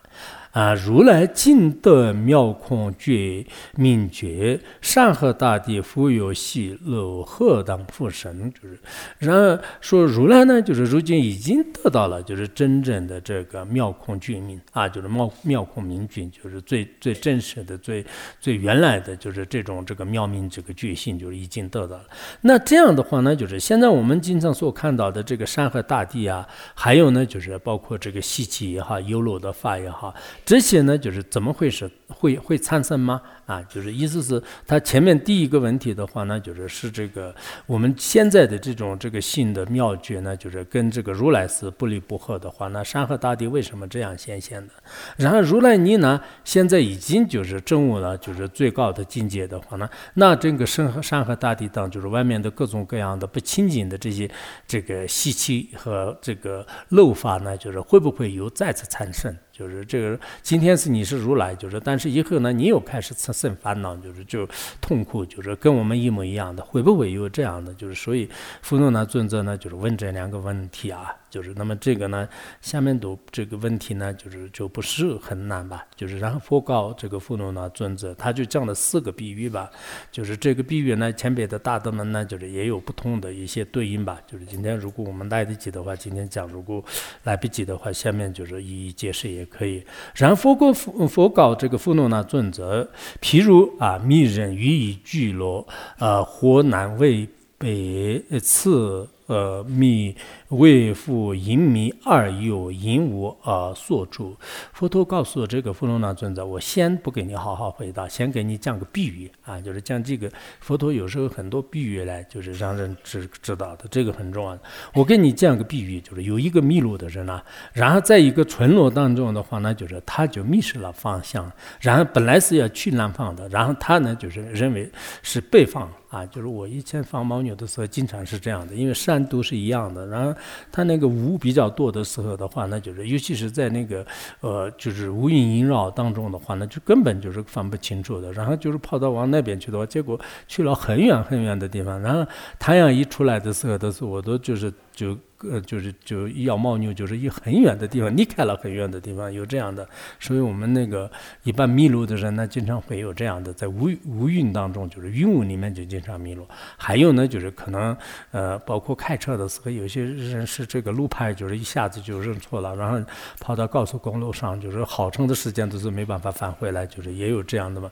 Speaker 1: 啊！如来尽得妙空觉明觉，山河大地复有喜乐，何当复生？就是，然而说如来呢，就是如今已经得到了，就是真正的这个妙空觉明啊，就是妙妙空明觉，就是最最真实的、最最原来的就是这种这个妙明这个觉性，就是已经得到了。那这样的话呢，就是现在我们经常所看到的这个山河大地啊，还有呢，就是包括这个习气也好，有漏的法也好。这些呢，就是怎么回事？会会产生吗？啊，就是意思是，他前面第一个问题的话呢，就是是这个我们现在的这种这个性的妙觉呢，就是跟这个如来是不离不合的话，那山河大地为什么这样显现的？然后如来你呢，现在已经就是证悟了，就是最高的境界的话呢，那这个山河山河大地当就是外面的各种各样的不清净的这些这个习气和这个漏法呢，就是会不会有再次产生？就是这个今天是你是如来，就是但是以后呢，你又开始产生烦恼，就是就痛苦，就是跟我们一模一样的，会不会有这样的？就是所以，佛陀呢尊者呢就是问这两个问题啊。就是那么这个呢，下面读这个问题呢，就是就不是很难吧？就是然后佛告这个富罗那尊者，他就讲了四个比喻吧。就是这个比喻呢，前边的大德们呢，就是也有不同的一些对应吧。就是今天如果我们来得及的话，今天讲；如果来不及的话，下面就是一一解释也可以。然后佛告佛佛告这个富罗那准则，譬如啊，命人予以聚落，啊，湖南为北次呃密。为复淫迷二有淫无而所住。佛陀告诉这个富罗那尊者，我先不给你好好回答，先给你讲个比喻啊，就是讲这个。佛陀有时候很多比喻来，就是让人知知道的，这个很重要。我给你讲个比喻，就是有一个迷路的人啊，然后在一个村落当中的话呢，就是他就迷失了方向，然后本来是要去南方的，然后他呢就是认为是北方啊，就是我以前放牦牛的时候，经常是这样的，因为山都是一样的，然后。它那个雾比较多的时候的话，那就是尤其是在那个呃，就是乌云萦绕当中的话，那就根本就是分不清楚的。然后就是跑到往那边去的话，结果去了很远很远的地方。然后太阳一出来的时候，都是我都就是就。呃，就是就要牦牛，就是一很远的地方，离开了很远的地方，有这样的。所以我们那个一般迷路的人呢，经常会有这样的，在乌乌云当中，就是云雾里面就经常迷路。还有呢，就是可能呃，包括开车的时候，有些人是这个路牌就是一下子就认错了，然后跑到高速公路上，就是好长的时间都是没办法返回来，就是也有这样的嘛。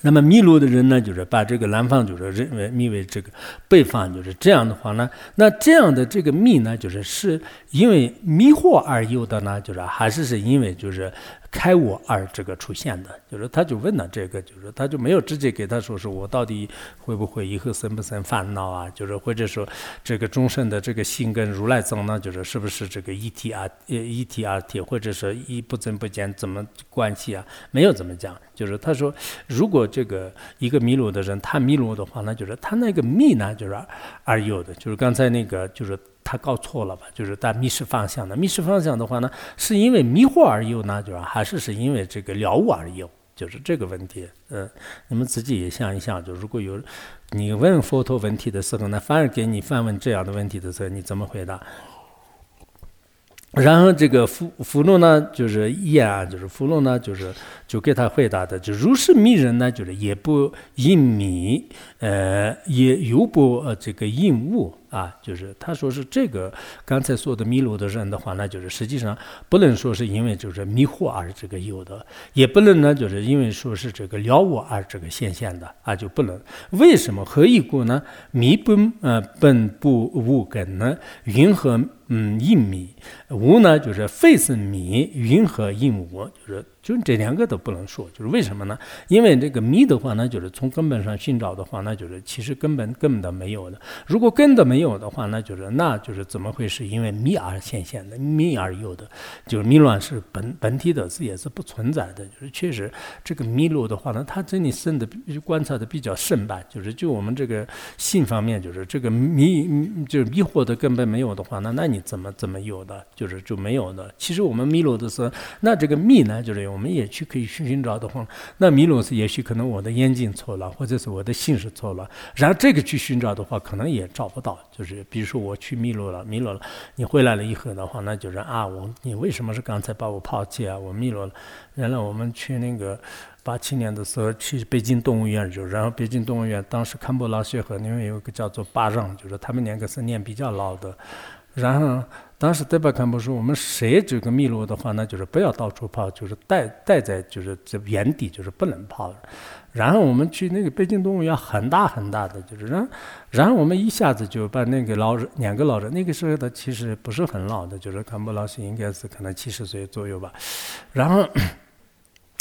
Speaker 1: 那么迷路的人呢，就是把这个南方就是认为迷为这个北方，就是这样的话呢，那这样的这个迷呢，就是是因为迷惑而有的呢，就是还是是因为就是。开悟而这个出现的，就是他就问了这个，就是他就没有直接给他说是我到底会不会以后生不生烦恼啊？就是或者说这个众生的这个心跟如来藏呢，就是是不是这个一体啊？一体二体，或者说一不增不减怎么关系啊？没有怎么讲，就是他说如果这个一个迷路的人他迷路的话，那就是他那个密呢就是而有的，就是刚才那个就是。他搞错了吧？就是他迷失方向的。迷失方向的话呢，是因为迷惑而有呢，就是还是是因为这个了悟而有，就是这个问题。嗯，你们自己也想一想，就如果有你问佛陀问题的时候呢，反而给你反问这样的问题的时候，你怎么回答？然后这个福福禄呢，就是一啊，就是福禄呢，就是就给他回答的，就如是迷人呢，就是也不隐迷，呃，也又不呃这个应悟。啊，就是他说是这个刚才说的迷路的人的话，那就是实际上不能说是因为就是迷惑而这个有的，也不能呢就是因为说是这个了悟而这个显现的啊，就不能。为什么何以故呢？迷本呃本不无根呢？云何嗯应迷？无呢就是非是迷，云何应无？就是。就这两个都不能说，就是为什么呢？因为这个迷的话呢，就是从根本上寻找的话，那就是其实根本根本都没有的。如果根都没没有的话，那就是那就是怎么会是因为密而显现的，密而有的，就是迷乱是本本体的是也是不存在的，就是确实这个迷路的话呢，它这里深的观察的比较深吧，就是就我们这个性方面，就是这个迷就是迷惑的根本没有的话，那那你怎么怎么有的，就是就没有的。其实我们迷路的时候，那这个密呢，就是我们也去可以去寻找的话，那迷路是也许可能我的眼睛错了，或者是我的心是错了，然后这个去寻找的话，可能也找不到。就是比如说我去迷路了，迷路了，你回来了以后的话，那就是啊，我你为什么是刚才把我抛弃啊？我迷路了。原来我们去那个八七年的时候去北京动物园，就然后北京动物园当时堪布拉学和那边有个叫做巴让，就是他们两个是年比较老的。然后当时德巴堪布说，我们谁这个迷路的话，那就是不要到处跑，就是待待在就是这原地，就是不能跑。然后我们去那个北京动物园，很大很大的，就是然然后我们一下子就把那个老人两个老人，那个时候他其实不是很老的，就是堪布老师应该是可能七十岁左右吧，然后。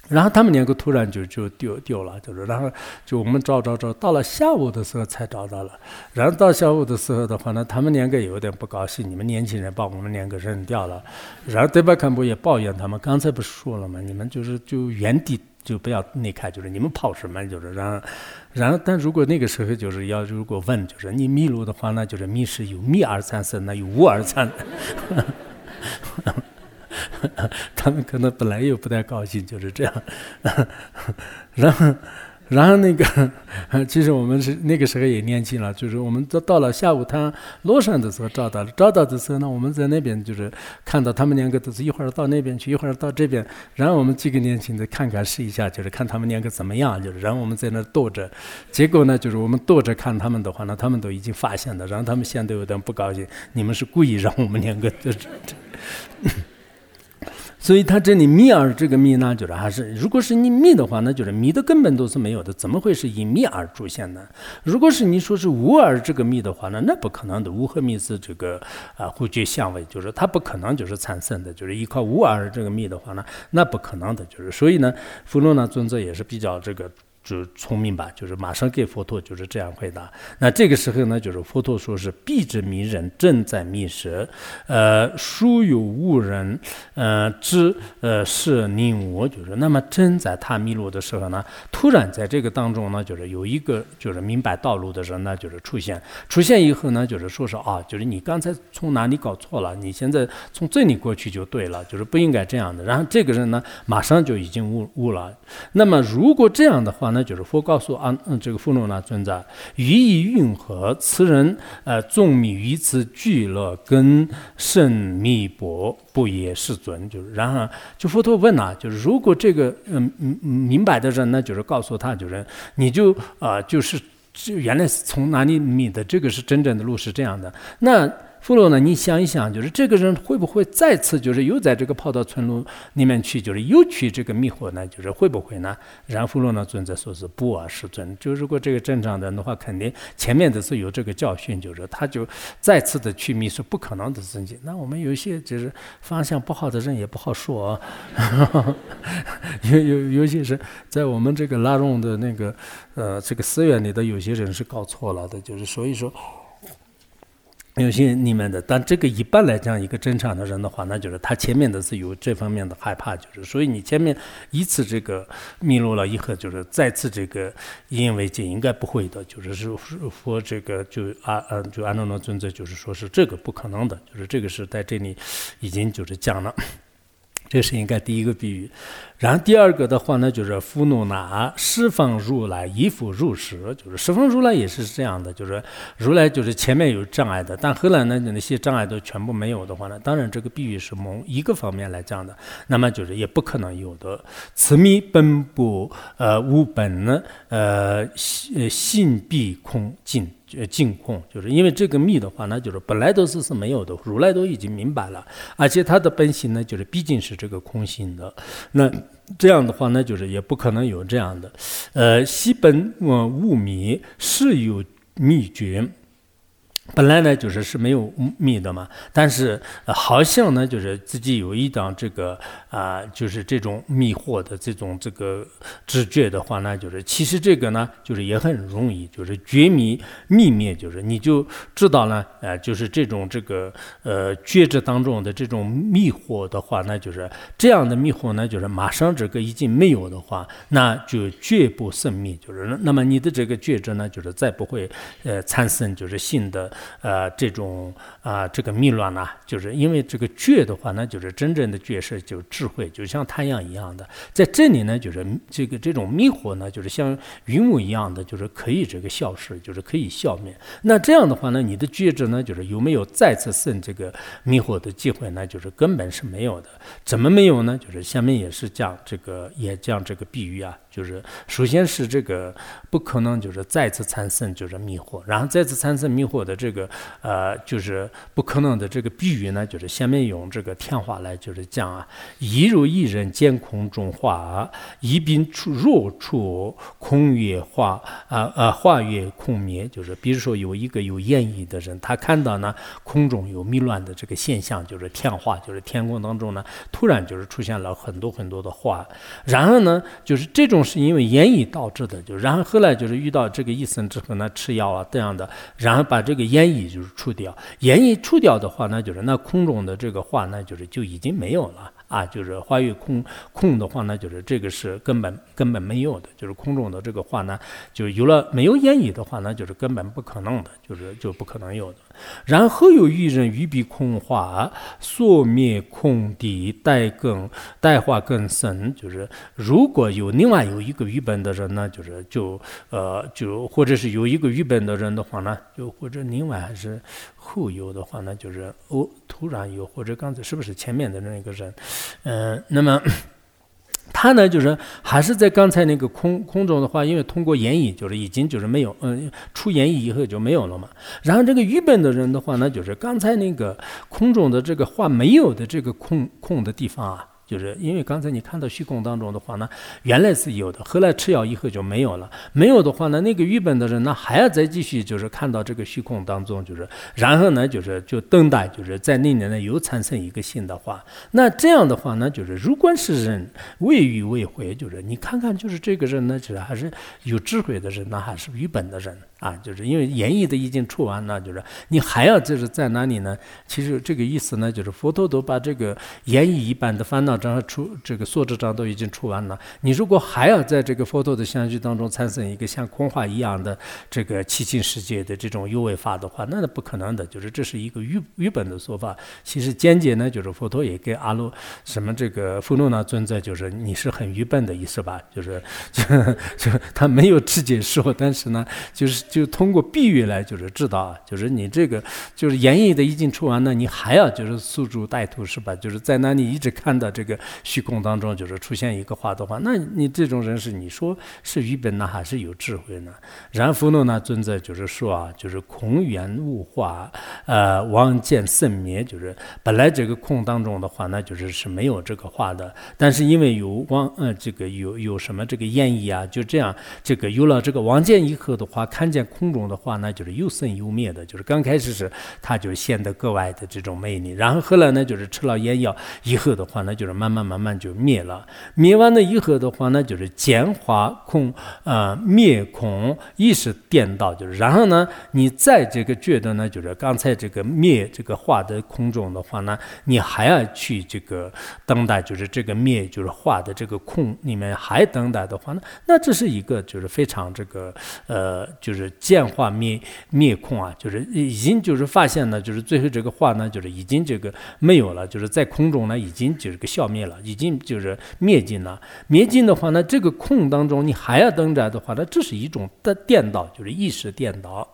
Speaker 1: 然后他们两个突然就就丢丢了，就是然后就我们找找找，到了下午的时候才找到了。然后到下午的时候的话呢，他们两个有点不高兴，你们年轻人把我们两个扔掉了。然后德巴坎布也抱怨他们，刚才不是说了吗？你们就是就原地就不要离开，就是你们跑什么？就是然后然后但如果那个时候就是要如果问，就是你迷路的话，那就是迷是有迷而产生，那有无而产。他们可能本来又不太高兴，就是这样。然后，然后那个，其实我们是那个时候也年轻了，就是我们到到了下午他落山的时候找到了，找到的时候呢，我们在那边就是看到他们两个都是一会儿到那边去，一会儿到这边。然后我们几个年轻的看看试一下，就是看他们两个怎么样，就是然后我们在那躲着。结果呢，就是我们躲着看他们的话呢，他们都已经发现了，然后他们显得有点不高兴，你们是故意让我们两个就是。所以它这里密而这个密呢，就是还是如果是你密的话，那就是密的根本都是没有的，怎么会是以密而出现呢？如果是你说是无而这个密的话呢，那不可能的。无和密是这个啊互觉相位，就是它不可能就是产生的，就是依靠无而这个密的话呢，那不可能的。就是所以呢，弗洛纳尊者也是比较这个。就聪明吧，就是马上给佛陀就是这样回答。那这个时候呢，就是佛陀说是必之迷人正在迷失，呃，殊有误人，呃，知呃是宁我，就是那么正在他迷路的时候呢，突然在这个当中呢，就是有一个就是明白道路的人呢，就是出现，出现以后呢，就是说是啊，就是你刚才从哪里搞错了，你现在从这里过去就对了，就是不应该这样的。然后这个人呢，马上就已经悟悟了。那么如果这样的话？那就是佛告诉安嗯这个富罗那尊者，语意运河？此人呃众米于此俱乐根甚密薄，不也是尊？就是然后就佛陀问啊，就是如果这个嗯嗯明白的人呢，就是告诉他，就是你就啊就是就原来是从哪里米的？这个是真正的路是这样的。那。富罗呢？你想一想，就是这个人会不会再次就是又在这个跑到村落里面去，就是又去这个迷惑呢？就是会不会呢？然后富罗呢尊者说是不啊，是尊。就如果这个正常人的话，肯定前面的是有这个教训，就是他就再次的去迷是不可能的事情。那我们有些就是方向不好的人也不好说，有有有些是在我们这个拉拢的那个呃这个寺院里的有些人是搞错了的，就是所以说。有些你们的，但这个一般来讲，一个正常的人的话，那就是他前面的是有这方面的害怕，就是所以你前面一次这个迷路了以后，就是再次这个引为戒，应该不会的，就是是说这个就啊嗯，就安东诺尊者就是说是这个不可能的，就是这个是在这里已经就是讲了，这是应该第一个比喻。然后第二个的话呢，就是弗努那释放如来依附入时，就是释放如来也是这样的，就是如来就是前面有障碍的，但后来呢那些障碍都全部没有的话呢，当然这个比喻是从一个方面来讲的，那么就是也不可能有的。此密本不呃无本呢呃性性必空尽呃净空，就是因为这个密的话呢，就是本来都是是没有的，如来都已经明白了，而且他的本性呢，就是毕竟是这个空性的，那。这样的话，呢就是也不可能有这样的，呃，西本呃物迷是有秘诀，本来呢就是是没有密的嘛，但是好像呢就是自己有一档这个啊，就是这种迷惑的这种这个直觉的话呢，就是其实这个呢就是也很容易，就是觉迷秘灭，就是你就知道呢，呃，就是这种这个呃觉知当中的这种迷惑的话，那就是这样的迷惑呢，就是马上这个已经没有的话，那就绝不生灭，就是那么你的这个觉知呢，就是再不会呃产生就是新的。呃，这种啊，这个迷乱呢，就是因为这个觉的话，那就是真正的觉是就智慧，就像太阳一样的，在这里呢，就是这个这种迷惑呢，就是像云雾一样的，就是可以这个消失，就是可以消灭。那这样的话呢，你的觉知呢，就是有没有再次生这个迷惑的机会呢？就是根本是没有的。怎么没有呢？就是下面也是讲这个，也讲这个比喻啊。就是首先是这个不可能，就是再次产生就是迷惑，然后再次产生迷惑的这个呃，就是不可能的这个比喻呢，就是下面用这个天话来就是讲啊，一如一人见空中花，一并出若出空月化啊啊化月空灭，就是比如说有一个有言意的人，他看到呢空中有迷乱的这个现象，就是天化，就是天空当中呢突然就是出现了很多很多的花，然后呢就是这种。是因为烟瘾导致的，就然后后来就是遇到这个医生之后呢，吃药啊这样的，然后把这个烟瘾就是除掉，烟瘾除掉的话，那就是那空中的这个话，那就是就已经没有了。啊，就是化育空空的话呢，就是这个是根本根本没有的，就是空中的这个话呢，就有了没有言语的话呢，就是根本不可能的，就是就不可能有的。然后有一人欲比空化，所灭空地，待更待化更深。就是如果有另外有一个愚笨的人呢，就是就呃就或者是有一个愚笨的人的话呢，就或者另外还是。后有的话呢，就是哦，突然有，或者刚才是不是前面的那个人，嗯，那么 他呢，就是还是在刚才那个空空中的话，因为通过言语，就是已经就是没有，嗯，出言语以后就没有了嘛。然后这个愚笨的人的话呢，就是刚才那个空中的这个话没有的这个空空的地方啊。就是因为刚才你看到虚空当中的话呢，原来是有的，后来吃药以后就没有了。没有的话呢，那个愚笨的人呢还要再继续，就是看到这个虚空当中，就是然后呢，就是就等待，就是在那里呢又产生一个新的话。那这样的话呢，就是如果是人未遇未回，就是你看看，就是这个人呢，就是还是有智慧的人呢，还是愚笨的人？啊，就是因为演绎的已经出完了，就是你还要就是在哪里呢？其实这个意思呢，就是佛陀都把这个演绎一般的烦恼障出，这个所知障都已经出完了。你如果还要在这个佛陀的相续当中产生一个像空话一样的这个七情世界的这种有为法的话，那是不可能的。就是这是一个愚愚本的说法。其实间接呢，就是佛陀也给阿罗什么这个佛罗那尊者，就是你是很愚笨的意思吧？就是 就就他没有直接说，但是呢，就是。就通过比喻来，就是知道啊，就是你这个就是言语的已经出完了，你还要就是诉诸带图是吧？就是在那里一直看到这个虚空当中，就是出现一个话的话，那你这种人是你说是愚笨呢，还是有智慧呢？然后呢，那尊者就是说啊，就是空缘物化，呃，妄见生灭，就是本来这个空当中的话，那就是是没有这个话的，但是因为有妄，呃，这个有有什么这个言语啊，就这样，这个有了这个妄见以后的话，看见。在空中的话呢，就是有生有灭的，就是刚开始是它就显得格外的这种魅力，然后后来呢，就是吃了烟药以后的话呢，就是慢慢慢慢就灭了。灭完了以后的话呢，就是简化空，呃，灭空意识颠倒，就是然后呢，你在这个觉得呢，就是刚才这个灭这个化的空中的话呢，你还要去这个等待，就是这个灭就是化的这个空里面还等待的话呢，那这是一个就是非常这个呃，就是。见化灭灭空啊，就是已经就是发现呢，就是最后这个化呢，就是已经这个没有了，就是在空中呢，已经就是个消灭了，已经就是灭尽了。灭尽的话呢，这个空当中你还要等着的话，那这是一种的颠倒，就是意识颠倒。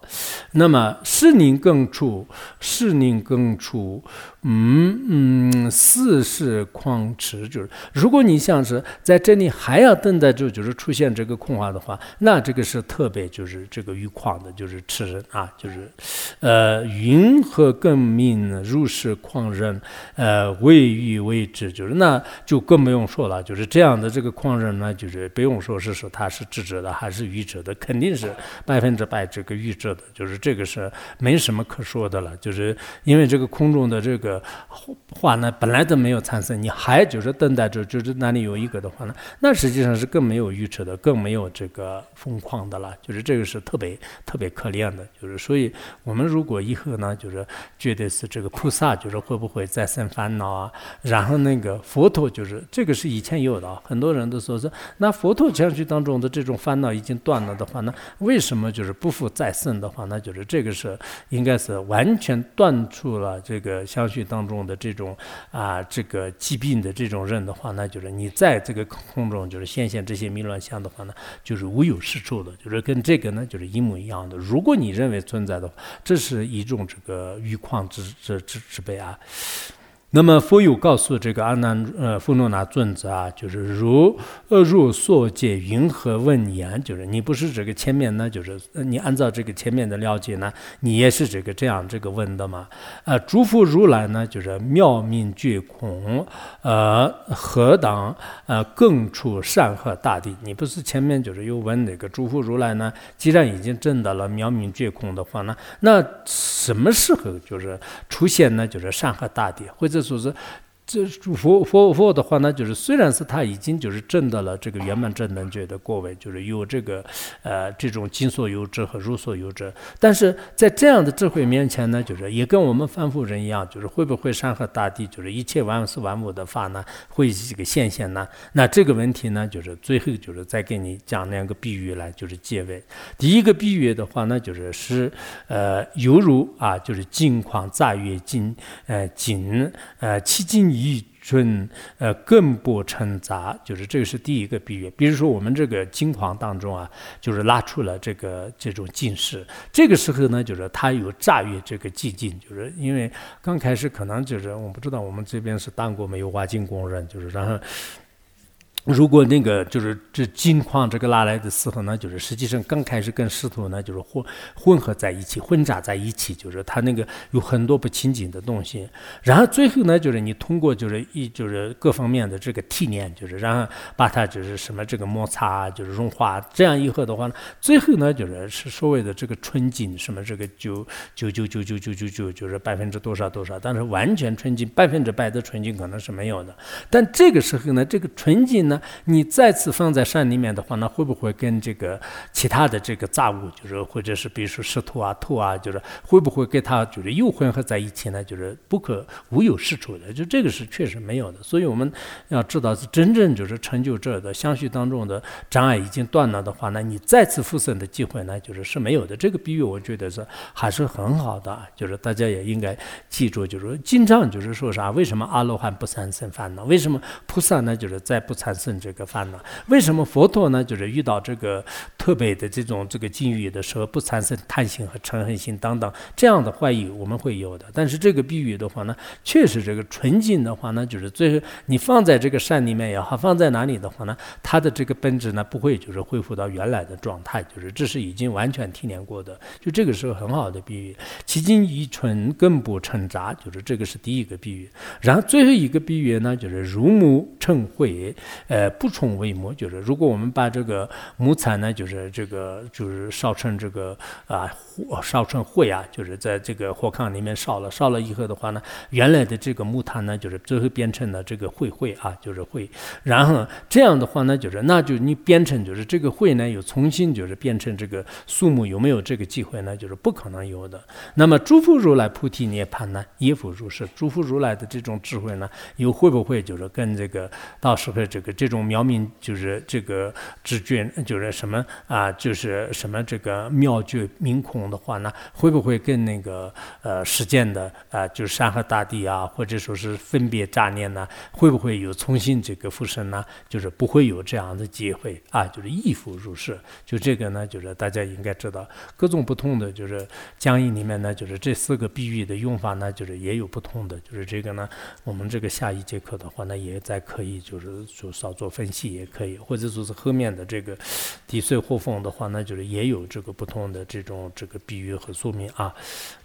Speaker 1: 那么是宁更处，是宁更处。嗯嗯，四是旷持，就是如果你像是在这里还要等待着，就是出现这个空话的话，那这个是特别就是这个欲旷的，就是痴人啊，就是呃云何更明如是狂人，呃未欲为之，就是那就更不用说了。就是这样的这个狂人呢，就是不用说是说他是智者的还是愚者的，肯定是百分之百这个愚者的。就是这个是没什么可说的了。就是因为这个空中的这个话呢，本来都没有产生，你还就是等待着，就是那里有一个的话呢，那实际上是更没有愚痴的，更没有这个疯狂的了。就是这个是特别特别可怜的。就是所以我们如果以后呢，就是觉得是这个菩萨，就是会不会再生烦恼啊？然后那个佛陀，就是这个是以前有的，很多人都说是那佛陀相续当中的这种烦恼已经断了的话，那为什么就是不复再生的话，那就是这个是应该是完全断除了这个相续当中的这种啊这个疾病的这种人的话，那就是你在这个空中就是现现这些迷乱相的话呢，就是无有是处的，就是跟这个呢就是因一模一样的。如果你认为存在的话，这是一种这个欲况之之之之悲啊。那么佛有告诉这个阿难呃富诺那尊者啊，就是如呃如所见云何问言，就是你不是这个前面呢，就是你按照这个前面的了解呢，你也是这个这样这个问的嘛？呃，诸佛如来呢，就是妙明觉空，呃何当呃更出善恶大地？你不是前面就是又问那个诸佛如来呢？既然已经证到了妙明觉空的话呢，那什么时候就是出现呢？就是善恶大地或者？söze 这佛佛佛的话呢，就是虽然是他已经就是证到了这个圆满正等觉的果位，就是有这个呃这种尽所有者和如所有者，但是在这样的智慧面前呢，就是也跟我们凡夫人一样，就是会不会山河大地，就是一切万事万物的法呢，会这个现现呢？那这个问题呢，就是最后就是再给你讲两个比喻来，就是结尾。第一个比喻的话呢，就是是呃犹如啊，就是金矿炸月金呃金呃七金。一尊呃更不称杂，就是这个是第一个比喻。比如说我们这个金矿当中啊，就是拉出了这个这种近视，这个时候呢，就是它有炸越这个寂静，就是因为刚开始可能就是我不知道我们这边是当过没有挖金工人，就是然后。如果那个就是这金矿这个拉来的时候呢，就是实际上刚开始跟石头呢就是混混合在一起，混杂在一起，就是它那个有很多不清净的东西。然后最后呢，就是你通过就是一就是各方面的这个提炼，就是然后把它就是什么这个摩擦就是融化，这样以后的话呢，最后呢就是是所谓的这个纯净，什么这个九九九九九九九九就是百分之多少多少，但是完全纯净百分之百的纯净可能是没有的。但这个时候呢，这个纯净呢。你再次放在山里面的话，那会不会跟这个其他的这个杂物，就是或者是比如说石头啊、土啊，就是会不会跟它就是又混合在一起呢？就是不可无有是处的，就这个是确实没有的。所以我们要知道，是真正就是成就者的相续当中的障碍已经断了的话，那你再次复生的机会呢，就是是没有的。这个比喻我觉得是还是很好的，就是大家也应该记住，就是经常就是说啥？为什么阿罗汉不产生烦恼？为什么菩萨呢？就是在不产生生这个烦恼，为什么佛陀呢？就是遇到这个特别的这种这个境遇的时候，不产生贪心和嗔恨心等等这样的坏意，我们会有的。但是这个比喻的话呢，确实这个纯净的话呢，就是最后你放在这个山里面也好，放在哪里的话呢，它的这个本质呢，不会就是恢复到原来的状态，就是这是已经完全提炼过的。就这个时候很好的比喻，其精以纯，更不成杂，就是这个是第一个比喻。然后最后一个比喻呢，就是如木成灰。呃，不充为木，就是如果我们把这个木材呢，就是这个就是烧成这个啊火，烧成灰啊，就是在这个火炕里面烧了，烧了以后的话呢，原来的这个木炭呢，就是最后变成了这个灰灰啊，就是灰。然后这样的话呢，就是那就你变成就是这个灰呢，又重新就是变成这个树木，有没有这个机会呢？就是不可能有的。那么诸佛如来菩提涅槃呢，也复如是。诸佛如来的这种智慧呢，又会不会就是跟这个到时候这个？这种妙明就是这个知觉，就是什么啊？就是什么这个妙觉明空的话呢？会不会跟那个呃实践的啊，就是山河大地啊，或者说是分别杂念呢？会不会有重新这个复生呢？就是不会有这样的机会啊！就是亦复如是。就这个呢，就是大家应该知道，各种不同的就是讲义里面呢，就是这四个比喻的用法呢，就是也有不同的。就是这个呢，我们这个下一节课的话呢，也在可以就是就稍。做分析也可以或者说是后面的这个滴水互缝的话那就是也有这个不同的这种这个比喻和说明啊。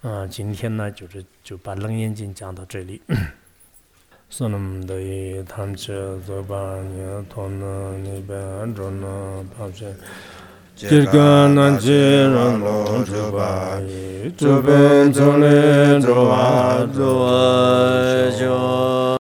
Speaker 1: 嗯今天呢就是就把冷眼睛讲到这里。